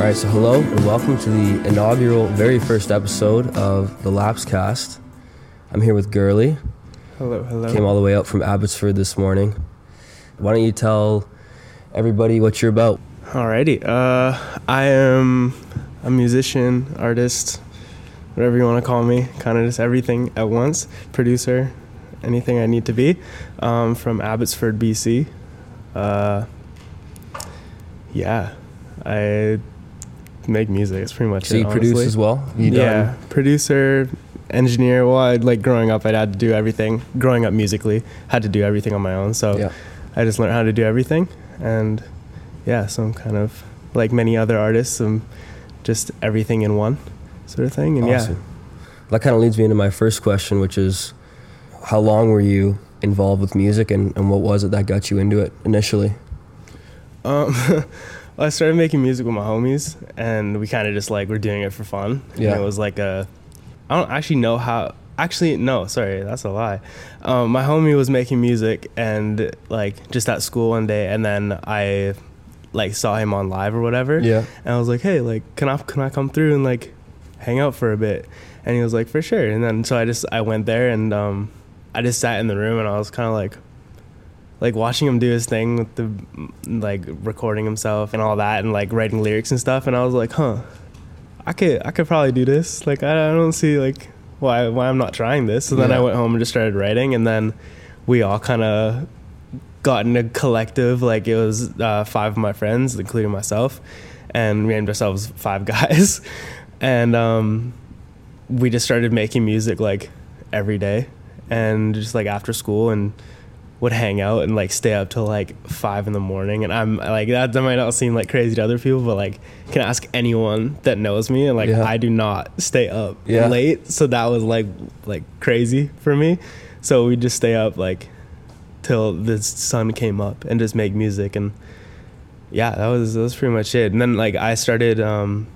All right, so hello and welcome to the inaugural, very first episode of the LAPSECAST. I'm here with girly. Hello, hello. Came all the way up from Abbotsford this morning. Why don't you tell everybody what you're about? Alrighty. Uh, I am a musician, artist, whatever you want to call me. Kind of just everything at once. Producer, anything I need to be. Um, from Abbotsford, BC. Uh, yeah, I make music. It's pretty much So it. you produce honestly. as well? You yeah, done- producer, engineer. Well, I like growing up, I had to do everything. Growing up musically, had to do everything on my own. So Yeah. I just learned how to do everything, and yeah, so I'm kind of like many other artists, I'm just everything in one sort of thing. And Awesome. That kind of leads me into my first question, which is how long were you involved with music and, and what was it that got you into it initially? um, well, I started making music with my homies, and we kind of just like were doing it for fun. Yeah. and it was like a, I don't actually know how. Actually, no, sorry, that's a lie. Um, my homie was making music and like just at school one day, and then I like saw him on live or whatever. Yeah. And I was like, hey, like, can I can I come through and like hang out for a bit? And he was like, for sure. And then so I just I went there and um, I just sat in the room and I was kind of like, like watching him do his thing with the like recording himself and all that and like writing lyrics and stuff. And I was like, huh, I could I could probably do this. Like I, I don't see like why why I'm not trying this. So then I went home and just started writing and then we all kind of got in a collective like it was uh, five of my friends including myself and we named ourselves five guys and um, we just started making music like every day and just like after school and would hang out and like stay up till like five in the morning. And i'm like that, that might not seem like crazy to other people but like can ask anyone that knows me? And like Yeah. i do not stay up Yeah. late. So that was like like crazy for me. So we just stay up like till the sun came up and just make music. And yeah that was that was pretty much it. And then like i started um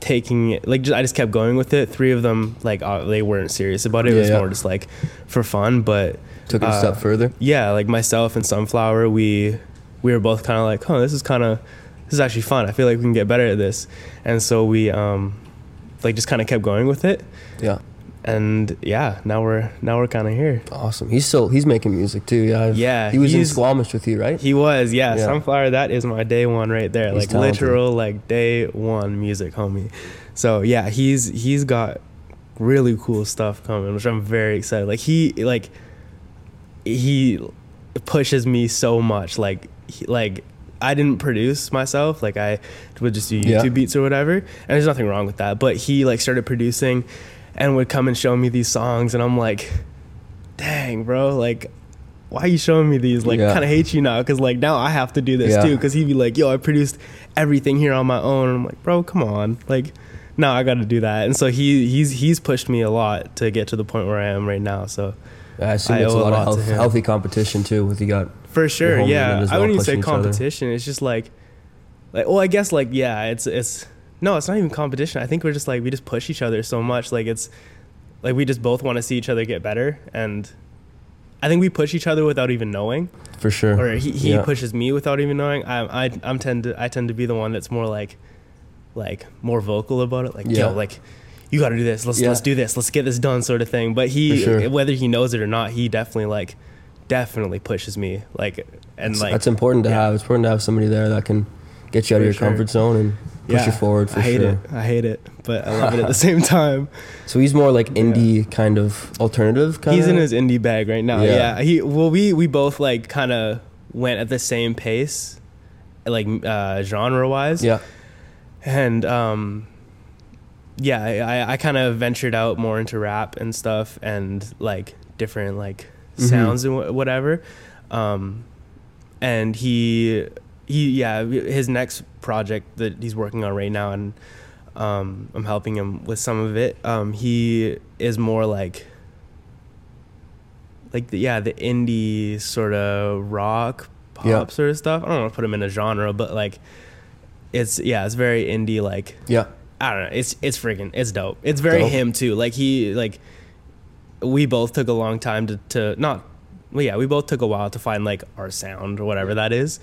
taking it like just, i just kept going with it. Three of them like uh, they weren't serious about it. It Yeah, was yeah. more just like for fun. But Took it a Uh, step further? yeah like myself and sunflower we we were both kind of like oh this is kind of this is actually fun i feel like we can get better at this and so we um like just kind of kept going with it Yeah. and yeah now we're now we're kind of here Awesome. He's still he's making music too. Yeah. I've- Yeah, He was in Squamish with you, right? He was, yeah, Yeah. Sunflower. That is my day one right there, He's like talented. literal, like day one music, homie. So yeah, he's he's got really cool stuff coming, which I'm very excited. Like he like he pushes me so much. Like he, like I didn't produce myself. Like I would just do YouTube Yeah. beats or whatever, and there's nothing wrong with that. But he like started producing, and would come and show me these songs, and I'm like, dang, bro, like. Why are you showing me these? Like, Yeah. kind of hate you now because like now I have to do this Yeah. too. Because he'd be like, "Yo, I produced everything here on my own." And I'm like, "Bro, come on!" Like, no, I got to do that. And so he he's he's pushed me a lot to get to the point where I am right now. So I assume I it's a owe a lot, lot of health, healthy competition too. With you got for sure, yeah. I wouldn't even say competition. It's just like, like, well, I guess like yeah, it's it's no, it's not even competition. I think we're just like we just push each other so much. Like it's like we just both want to see each other get better, and I think we push each other without even knowing. for sure. or he, he Yeah. pushes me without even knowing. I I I'm tend to I tend to be the one that's more like like more vocal about it. Like Yeah. yo, like you got to do this. Let's Yeah. let's do this. Let's get this done, sort of thing. But he sure. whether he knows it or not, he definitely like definitely pushes me like and That's- like that's important to yeah. have. It's important to have somebody there that can get you out For of your sure. comfort zone and push yeah, you forward for I hate sure. it. I hate it, but I love it at the same time. So he's more like indie kind of alternative kind He's of. in his indie bag right now. Yeah. Yeah. He well we we both like kind of went at the same pace like uh genre wise. yeah. and um yeah i i, kind of ventured out more into rap and stuff and like different like Mhm. sounds and wh- whatever um and he he yeah his next project that he's working on right now and um i'm helping him with some of it um he is more like like the, yeah the indie sort of rock pop Yeah. sort of stuff i don't want to put him in a genre but like it's yeah it's very indie like Yeah. I don't know it's it's freaking it's dope it's very Dope. him too like he like we both took a long time to to not well yeah we both took a while to find like our sound or whatever that is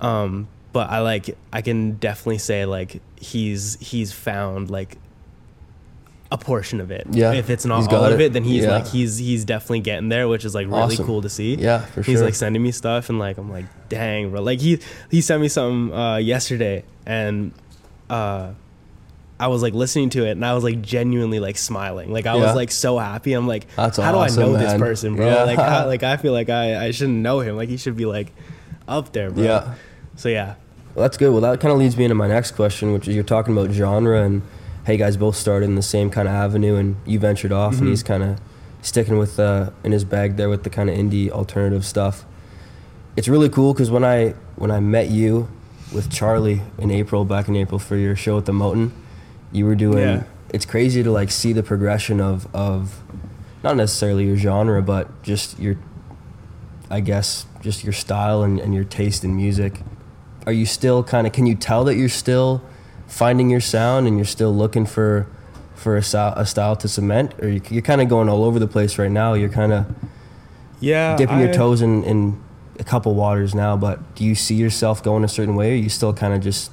um but I like I can definitely say like he's he's found like a portion of it. Yeah, If it's he's not all of it. it, then he's Yeah. like he's he's definitely getting there, which is like really Awesome. cool to see. Yeah, for He's sure. like sending me stuff and like I'm like, dang, bro. Like he he sent me something uh, yesterday and uh, I was like listening to it and I was like genuinely like smiling. Like I Yeah. was like so happy. I'm like, That's how awesome, do I know this person, bro? Yeah. Like how, like I feel like I I shouldn't know him. Like he should be like up there, bro. Yeah. So yeah. Well, that's good. Well, that kind of leads me into my next question, which is you're talking about genre and hey, guys both started in the same kind of avenue, and you ventured off, Mhm. and he's kind of sticking with uh, in his bag there with the kind of indie alternative stuff. It's really cool because when I when I met you with Charlie in April, back in April for your show at the Mountain, you were doing. Yeah. It's crazy to like see the progression of of not necessarily your genre, but just your, I guess, just your style and, and your taste in music are you still kind of can you tell that you're still finding your sound and you're still looking for for a, style, a style to cement or you, you're kind of going all over the place right now you're kind of Yeah. dipping your toes in, in a couple waters now but do you see yourself going a certain way or you still kind of just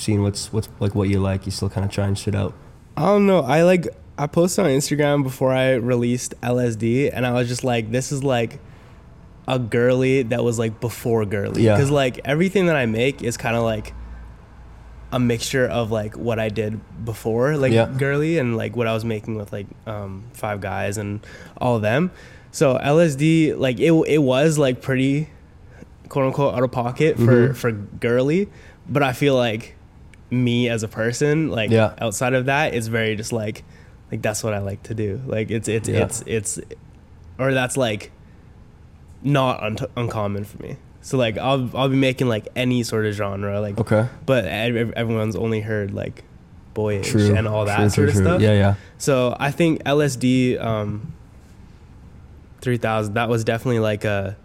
seeing what's what's like what you like you still kind of trying shit out I don't know. I like I posted on Instagram before I released LSD, and I was just like, this is like a girly that was like before girly. Yeah. Because like everything that I make is kind of like a mixture of like what I did before, like Yeah. girly, and like what I was making with like um, Five Guys and all of them. So LSD, like it, it was like pretty quote unquote out of pocket for Mhm. for girly, but I feel like me as a person, like Yeah. outside of that, is very just like like that's what I like to do. Like it's it's Yeah. it's it's or that's like not un- uncommon for me. So like I'll I'll be making like any sort of genre, like okay but everyone's only heard like boyish true and all that True, sort true, of stuff. yeah yeah So I think LSD um, 3000 that was definitely like a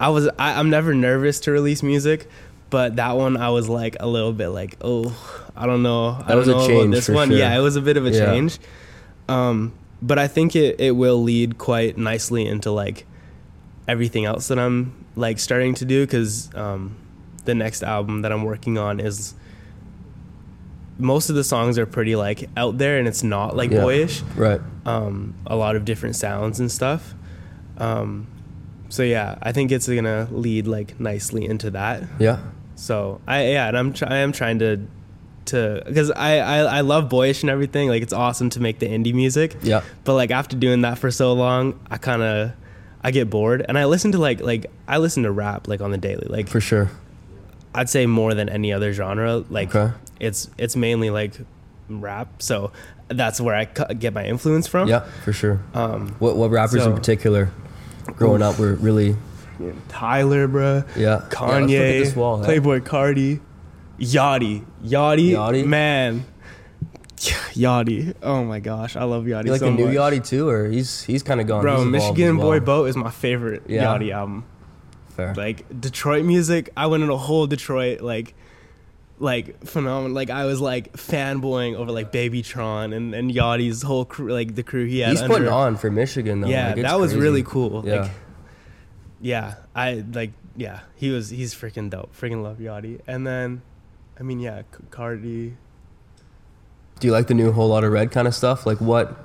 I was I, I'm never nervous to release music, but that one I was like a little bit like oh I don't know. I That don't was a know about change this one. sure. yeah it was a bit of a Yeah. change, um, but I think it it will lead quite nicely into like everything else that I'm like starting to do because um, the next album that I'm working on is most of the songs are pretty like out there and it's not like Yeah. boyish. Right. Um, a lot of different sounds and stuff. Um, so yeah i think it's gonna lead like nicely into that. Yeah so i yeah and i'm try- i am trying to to because I, I i love boyish and everything like it's awesome to make the indie music. Yeah. But like after doing that for so long i kind of i get bored. And i listen to like like i listen to rap like on the daily like for sure. I'd say more than any other genre like okay. it's it's mainly like rap. So that's where i get my influence from. Yeah for sure. Um what what rappers in particular growing up were really tyler bruh yeah Yeah, let's look at kanye this wall, huh? Playboi Carti yachty yachty Yachty? man yachty oh my gosh i love yachty you like so the new much. Yachty too or he's he's kind of gone bro he's michigan as boy boat is my favorite Yeah. yachty album fair like Detroit music. I went in a whole Detroit like like phenomenal. Like I was like fanboying over like Babytron and and Yachty's whole crew, like the crew he had. He's under. putting on for Michigan though. Yeah, Like, that was crazy. really cool. Yeah. Like, yeah, I like. Yeah, he was. He's freaking dope. Freaking love Yachty. And then, I mean, yeah, Carti. Do you like the new Whole Lotta Red kind of stuff? Like what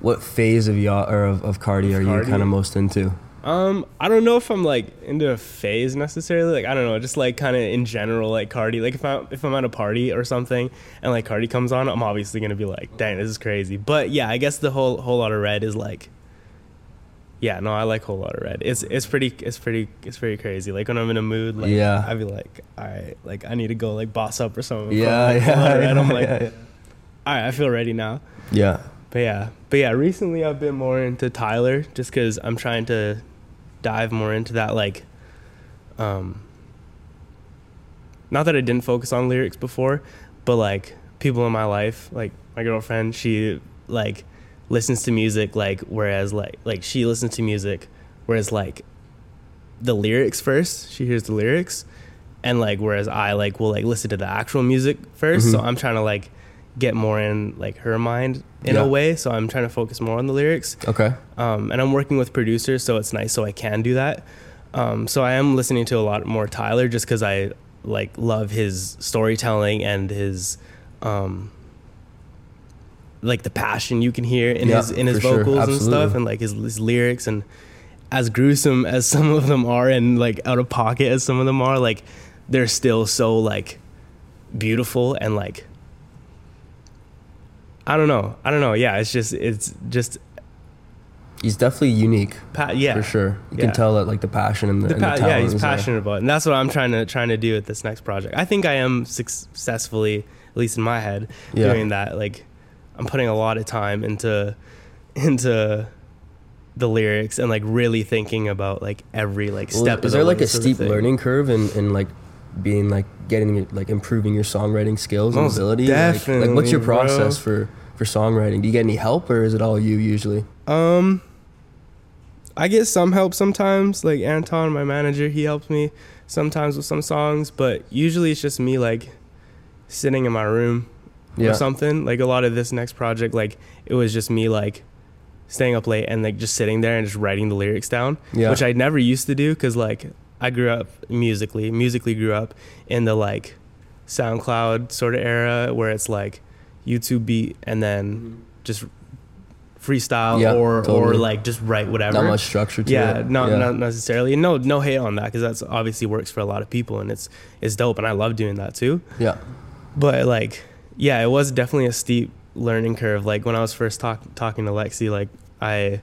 what phase of yacht or of, of Carti Of are Carti? you kind of most into? Um, I don't know if I'm like into a phase necessarily. Like I don't know, just like kind of in general, like Carti. Like if I'm if I'm at a party or something and like Carti comes on, I'm obviously gonna be like, dang, this is crazy. But yeah, I guess the whole Whole Lotta Red is like, yeah, no, I like Whole Lotta Red. It's it's pretty it's pretty it's pretty crazy. Like when I'm in a mood, like Yeah. I'd be like, all right, like I need to go like boss up or something. Yeah, like, yeah, yeah, I'm like, yeah, yeah. all right, I feel ready now. Yeah. But yeah, but yeah, recently I've been more into Tyler just because I'm trying to dive more into that. Like, um, not that I didn't focus on lyrics before, but like people in my life, like my girlfriend, she like listens to music like whereas like like she listens to music whereas like the lyrics first she hears the lyrics and like whereas i like will like listen to the actual music 1st so Mhm. i'm trying to like get more in like her mind in Yeah. a way so i'm trying to focus more on the lyrics Okay. um, and i'm working with producers so it's nice so i can do that um, so i am listening to a lot more tyler just because i like love his storytelling and his um like the passion you can hear in Yeah, his in his for sure. vocals and stuff and like his, his lyrics and as gruesome as some of them are and like out of pocket as some of them are like they're still so like beautiful and like I don't know. I don't know. Yeah, it's just it's just He's definitely unique pa- yeah. for sure. You Yeah. can tell that like the passion and the, The and the yeah, he's is there. passionate about it. And that's what I'm trying to trying to do with this next project. I think I am successfully, at least in my head, Yeah. doing that. Like I'm putting a lot of time into into the lyrics and like really thinking about like every like Well, step. is of there the like a steep learning curve in, in like being like getting like improving your songwriting skills and Most ability? Like- like, what's your definitely, bro. process for for songwriting? Do you get any help or is it all you usually? Um, I get some help sometimes. Like Anton, my manager, he helps me sometimes with some songs, but usually it's just me like sitting in my room Yeah. or something. Like a lot of this next project, like it was just me like staying up late and like just sitting there and just writing the lyrics down, Yeah. which I never used to do because like I grew up musically, musically grew up in the like SoundCloud sort of era where it's like YouTube beat and then mm-hmm. just freestyle Yeah, or or like just write whatever. Not much structure to yeah, it. not yeah. not necessarily. No, no hate on that because that's obviously works for a lot of people and it's it's dope and I love doing that too. yeah. But like, yeah, it was definitely a steep learning curve. Like when I was first talk, talking to Lexi, like I,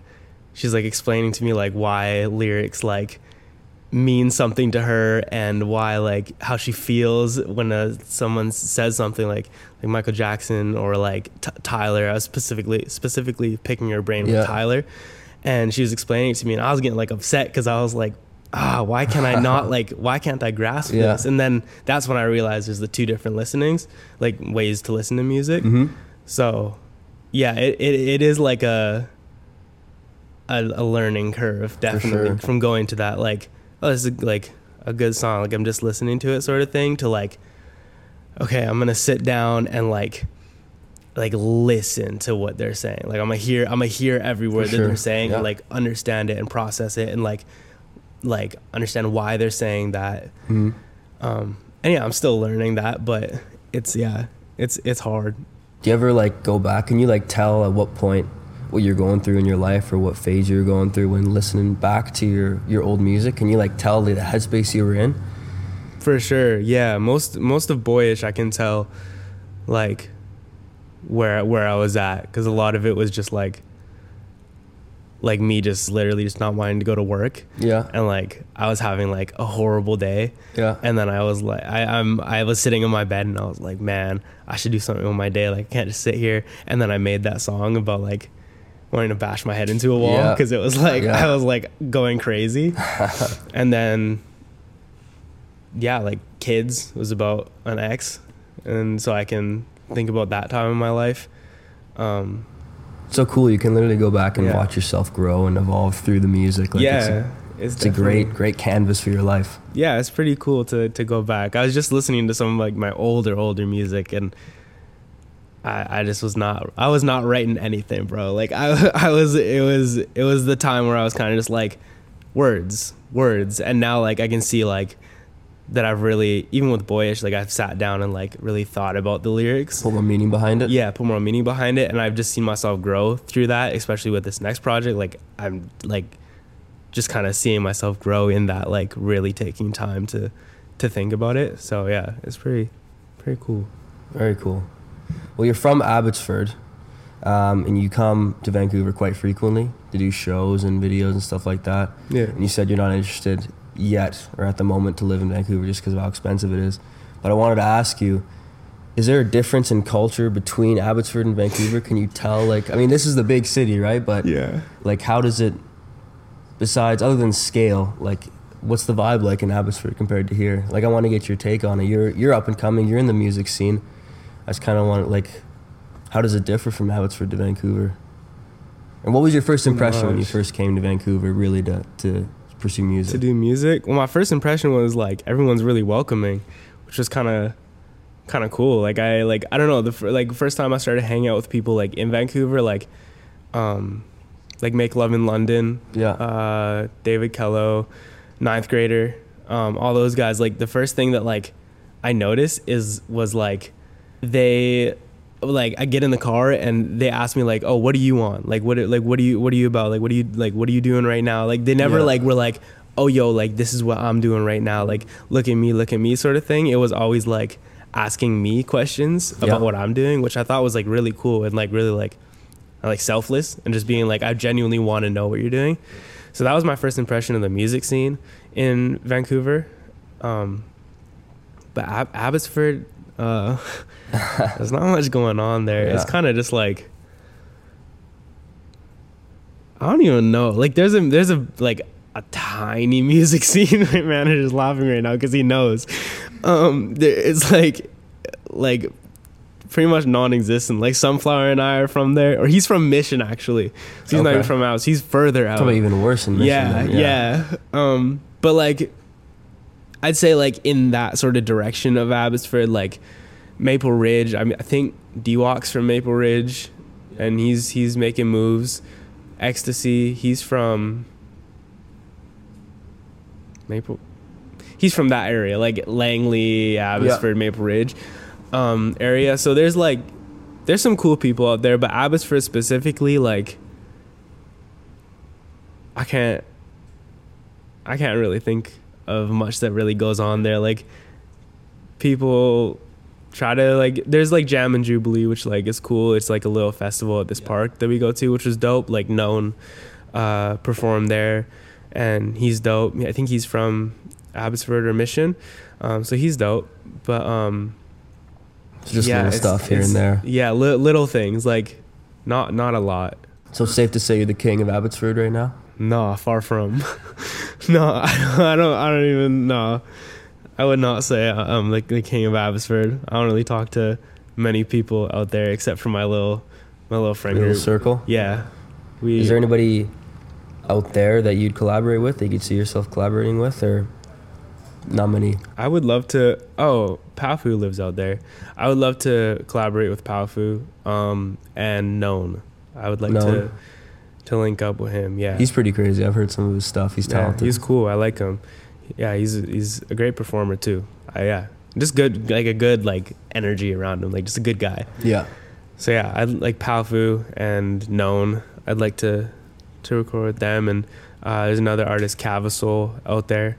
she's like explaining to me like why lyrics like mean something to her and why like how she feels when uh someone says something like like Michael Jackson or like T- Tyler. I was specifically specifically picking her brain Yeah. with Tyler, and she was explaining it to me, and I was getting like upset because I was like. Ah, why can I not like? Why can't I grasp Yeah. this? And then that's when I realized there's the two different listenings, like ways to listen to music. hmm So, yeah, it, it, it is like a, a a learning curve, definitely sure. from going to that like, oh, this is like a good song, like I'm just listening to it sort of thing, to like, okay, I'm gonna sit down and like, like listen to what they're saying. Like I'm gonna hear, I'm gonna hear every word that sure. they're saying, Yeah. and like understand it and process it, and like, like understand why they're saying that. hmm Um, and yeah, I'm still learning that, but it's yeah, it's it's hard. Do you ever like go back and you like tell at what point what you're going through in your life or what phase you're going through when listening back to your your old music? Can you like tell the headspace you were in? For sure, yeah. Most most of boyish, I can tell, like, where where I was at, because a lot of it was just like, like me just literally just not wanting to go to work, Yeah. and like I was having like a horrible day, Yeah. and then I was like, I I'm I was sitting in my bed and I was like, man, I should do something with my day. Like, I can't just sit here. And then I made that song about like wanting to bash my head into a wall Yeah. because it was like Yeah. I was like going crazy, and then yeah, like kids was about an ex, and so I can think about that time in my life. Um, so cool. You can literally go back and Yeah. watch yourself grow and evolve through the music. Like, yeah, It's a, it's, it's a great, great canvas for your life. yeah, it's pretty cool to to go back. I was just listening to some of like my older older music and. I, I just was not I was not writing anything, bro. Like I I was it was it was the time where I was kind of just like words, words, and now like I can see like that I've really even with boyish like I've sat down and like really thought about the lyrics. Put more meaning behind it. yeah put more meaning behind it and i've just seen myself grow through that especially with this next project like i'm like just kind of seeing myself grow in that like really taking time to to think about it so yeah it's pretty pretty cool Very cool. Well, you're from Abbotsford, um, and you come to Vancouver quite frequently to do shows and videos and stuff like that. yeah And you said you're not interested yet or at the moment to live in Vancouver just because of how expensive it is. But I wanted to ask you, is there a difference in culture between Abbotsford and Vancouver? Can you tell? Like, I mean, this is the big city, right? But yeah like, how does it? Besides, other than scale, like, what's the vibe like in Abbotsford compared to here? Like, I want to get your take on it. You're you're up and coming. You're in the music scene. I just kind of want like, how does it differ from Abbotsford to Vancouver? And what was your first impression when you first came to Vancouver, really to to pursue music? to do music well my first impression was like everyone's really welcoming which was kind of kind of cool like i like i don't know the like first time i started hanging out with people like in vancouver like um like make love in london yeah, uh, David Kello, ninth grader, um, all those guys. Like the first thing that like I noticed is was like they like I get in the car and they ask me like, "Oh, what do you want? Like what like what do you what are you about? Like what are you like what are you doing right now?" Like they never Yeah. like were like, "Oh, yo, like this is what I'm doing right now. Like look at me, look at me," sort of thing. It was always like asking me questions about Yeah. what I'm doing, which I thought was like really cool and like really like like selfless and just being like I genuinely want to know what you're doing. So that was my first impression of the music scene in Vancouver. Um, but Ab- Abbotsford, uh, there's not much going on there. It's kind of just like I don't even know. Like there's a there's a like a tiny music scene. My manager's laughing right now because he knows. Um, there, it's like like pretty much non-existent. Like Sunflower and I are from there, or he's from Mission actually. So he's not even from House. He's further out. Probably even worse than Mission. yeah, then, yeah, Um, but like, I'd say like in that sort of direction of Abbotsford, like Maple Ridge. I mean, I think Dewalk's from Maple Ridge, and he's he's making moves. Ecstasy. He's from Maple. He's from that area, like Langley, Abbotsford, Maple Ridge um, area. So there's like, there's some cool people out there, but Abbotsford specifically, like, I can't, I can't really think of much that really goes on there. Like, people try to like, there's like Jam in Jubilee, which like is cool. It's like a little festival at this park that we go to, which was dope. Like, known uh, performed there, and he's dope. I think he's from Abbotsford or Mission, um, so he's dope. But um, just yeah, little stuff here and there. Yeah, li- little things like not not a lot. So safe to say you're the king of Abbotsford right now. No, far from. no, I don't, I don't. I don't even know. I would not say I'm like the king of Abbotsford. I don't really talk to many people out there except for my little my little friend Little group. circle. Yeah, we. Is there anybody out there that you'd collaborate with? That you'd see yourself collaborating with, or not many? I would love to. Oh, Paofu lives out there. I would love to collaborate with Paofu um, and Known. I would like Known. to link up with him. Yeah, He's pretty crazy. I've heard some of his stuff. He's yeah, talented. he's cool. I like him. Yeah, he's he's a great performer too. Uh, yeah, just good, like a good like energy around him. Like just a good guy. yeah. So yeah, I like Paofu and Known. I'd like to to record with them. And uh, there's another artist, Cavasol, out there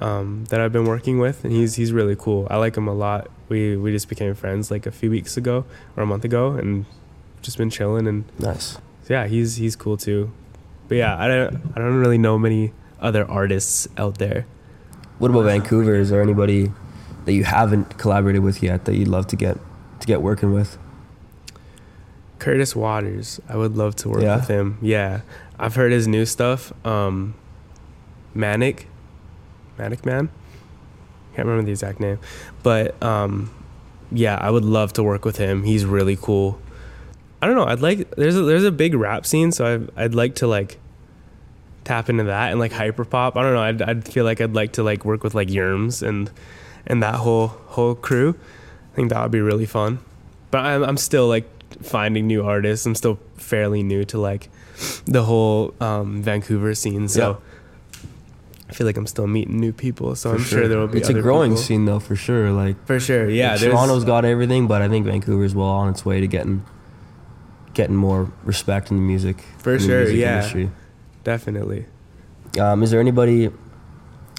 um, that I've been working with, and he's he's really cool. I like him a lot. We we just became friends like a few weeks ago or a month ago, and just been chilling. And Nice. So yeah, he's he's cool too. But yeah, I don't I don't really know many other artists out there. What about Vancouver? Is there anybody that you haven't collaborated with yet that you'd love to get to get working with? Curtis Waters. I would love to work Yeah? with him. Yeah. I've heard his new stuff. Um Manic. Manic Man. Can't remember the exact name. But um yeah, I would love to work with him. He's really cool. I don't know. I'd like there's a there's a big rap scene, so I'd I'd like to like tap into that and like hyper pop. I don't know. I'd I'd feel like I'd like to like work with like Yerms and and that whole whole crew. I think that would be really fun. But I'm I'm still like finding new artists. I'm still fairly new to like the whole um, Vancouver scene, so I feel like I'm still meeting new people. So For I'm sure. there will be. It's a growing people. scene though, for sure. Like for sure. Yeah, there's- Toronto's got everything, but I think Vancouver's well on its way to getting getting more respect in the music. For the sure, music yeah. industry. definitely. Um, is there anybody,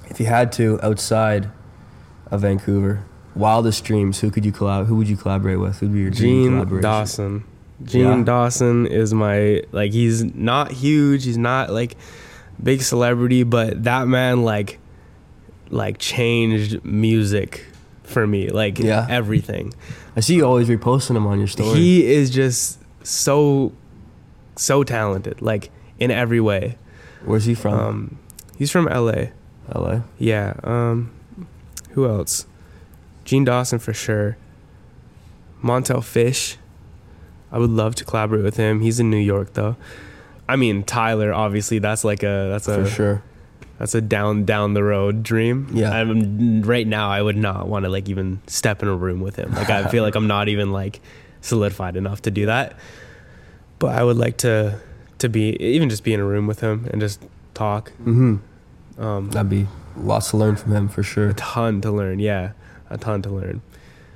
if you had to, outside of Vancouver, wildest dreams? Who could you collab? Who would you collaborate with? Who'd be your dream Jean? Dawson. Jean Yeah. Dawson is my like he's not huge, he's not like big celebrity, but that man like like changed music for me. Like Yeah. everything. I see you always reposting him on your story. He is just so so talented, like in every way. Where's he from? Um he's from LA. LA. Yeah. Um who else? Jean Dawson for sure. Montell Fish. I would love to collaborate with him. He's in New York though. I mean Tyler, obviously that's like a that's a For sure. that's a down down the road dream. Yeah. I'm, right now I would not want to like even step in a room with him. Like I feel like I'm not even like solidified enough to do that. But I would like to to be even just be in a room with him and just talk. Mm-hmm. Um, That'd be lots to learn from him for sure. a ton to learn. Yeah, a ton to learn.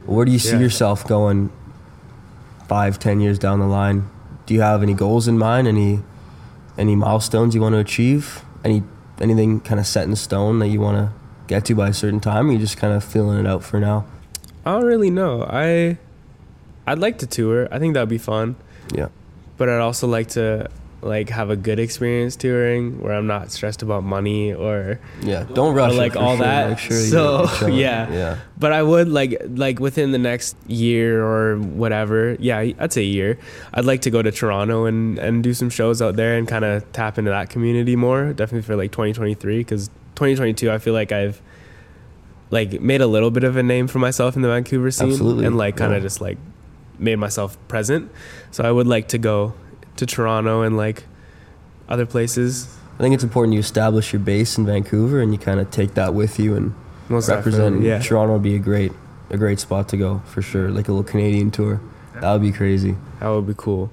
Where do you see Yeah. yourself going five, ten years down the line? Do you have any goals in mind? Any any milestones you want to achieve? Any anything kind of set in stone that you want to get to by a certain time? Or you just kind of feeling it out for now? I don't really know. I I'd like to tour. I think that'd be fun. Yeah. But I'd also like to like have a good experience touring where I'm not stressed about money or Yeah. Don't rush. it like all sure. that. Make sure So, yeah. Yeah. but I would like like within the next year or whatever. Yeah, I'd say a year. I'd like to go to Toronto and and do some shows out there and kind of tap into that community more. Definitely for like 2023 cuz 2022 I feel like I've like made a little bit of a name for myself in the Vancouver scene Absolutely, and like kind of yeah. just like made myself present. So I would like to go to Toronto and like other places. I think it's important you establish your base in Vancouver and you kind of take that with you and Most represent. yeah. Toronto would be a great a great spot to go for sure. Like a little Canadian tour. That would be crazy. That would be cool.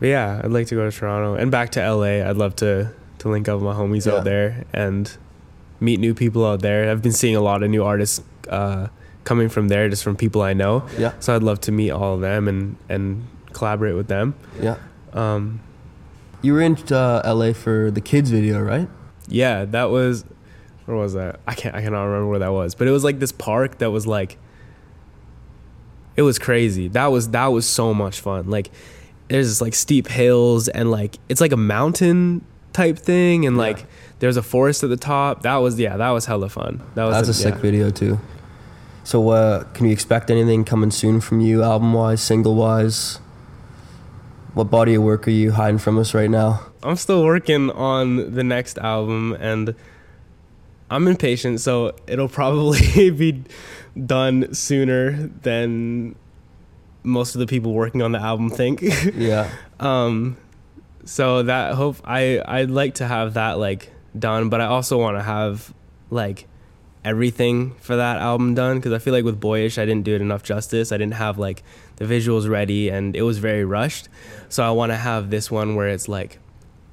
But yeah, I'd like to go to Toronto and back to LA. I'd love to to link up with my homies Yeah. out there and meet new people out there. I've been seeing a lot of new artists uh, coming from there, just from people I know. Yeah. So I'd love to meet all of them and and collaborate with them. Yeah. Um, You were in uh, LA for the kids video, right? yeah, that was where was that? I can't I cannot remember where that was, but it was like this park that was like it was crazy. That was that was so much fun. Like there's this like steep hills and like it's like a mountain type thing and Yeah. like there's a forest at the top. That was yeah, that was hella fun. That was That's a sick yeah. video too. So, uh, can we expect anything coming soon from you, album wise, single wise? What body of work are you hiding from us right now? I'm still working on the next album and I'm impatient, so it'll probably be done sooner than most of the people working on the album think. Yeah. um so that hope I I'd like to have that like done, but I also want to have like everything for that album done because I feel like with Boyish I didn't do it enough justice. I didn't have like the visuals ready and it was very rushed. So I want to have this one where it's like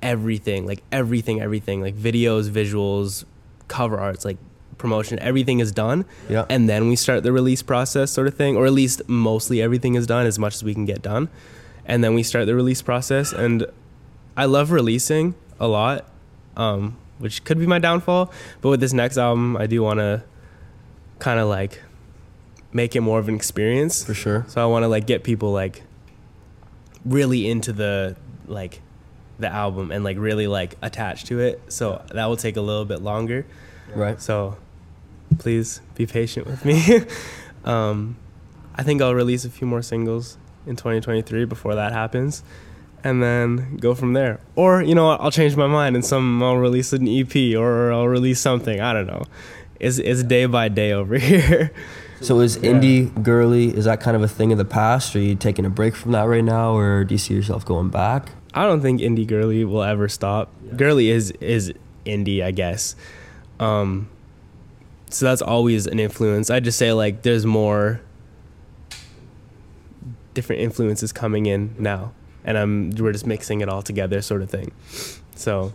everything, like everything, everything, like videos, visuals, cover arts, like promotion, everything is done. Yeah. And then we start the release process, sort of thing, or at least mostly everything is done as much as we can get done. And then we start the release process. And I love releasing a lot, um, which could be my downfall. But with this next album, I do want to kind of like make it more of an experience. For sure. So I want to like get people like really into the like the album and like really like attached to it. So that will take a little bit longer. Right. So please be patient with me. um, I think I'll release a few more singles in 2023 before that happens. And then go from there. Or, you know what, I'll change my mind and some I'll release an EP or I'll release something. I don't know. It's, it's day by day over here. So, is Yeah. indie girly, is that kind of a thing of the past? Are you taking a break from that right now, or do you see yourself going back? I don't think indie girly will ever stop. Girly is is indie, I guess. Um, so that's always an influence. I just say like there's more different influences coming in now, and I'm we're just mixing it all together, sort of thing. So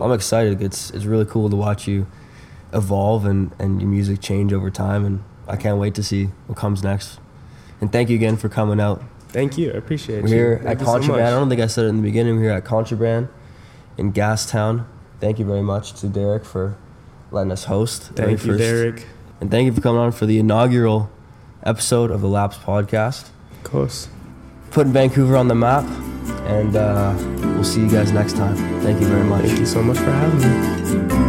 I'm excited. It's it's really cool to watch you evolve and, and your music change over time, and I can't wait to see what comes next. And thank you again for coming out. thank you, I appreciate We're you. here Thank at you so Contraband. I don't think I said it in the beginning. We're here at Contraband in Gastown. Thank you very much to Derek for letting us host. Thank you, first- Derek. And thank you for coming on for the inaugural episode of the Lapse podcast. Of course. Putting Vancouver on the map. And uh, we'll see you guys next time. Thank you very much. Thank you so much for having me.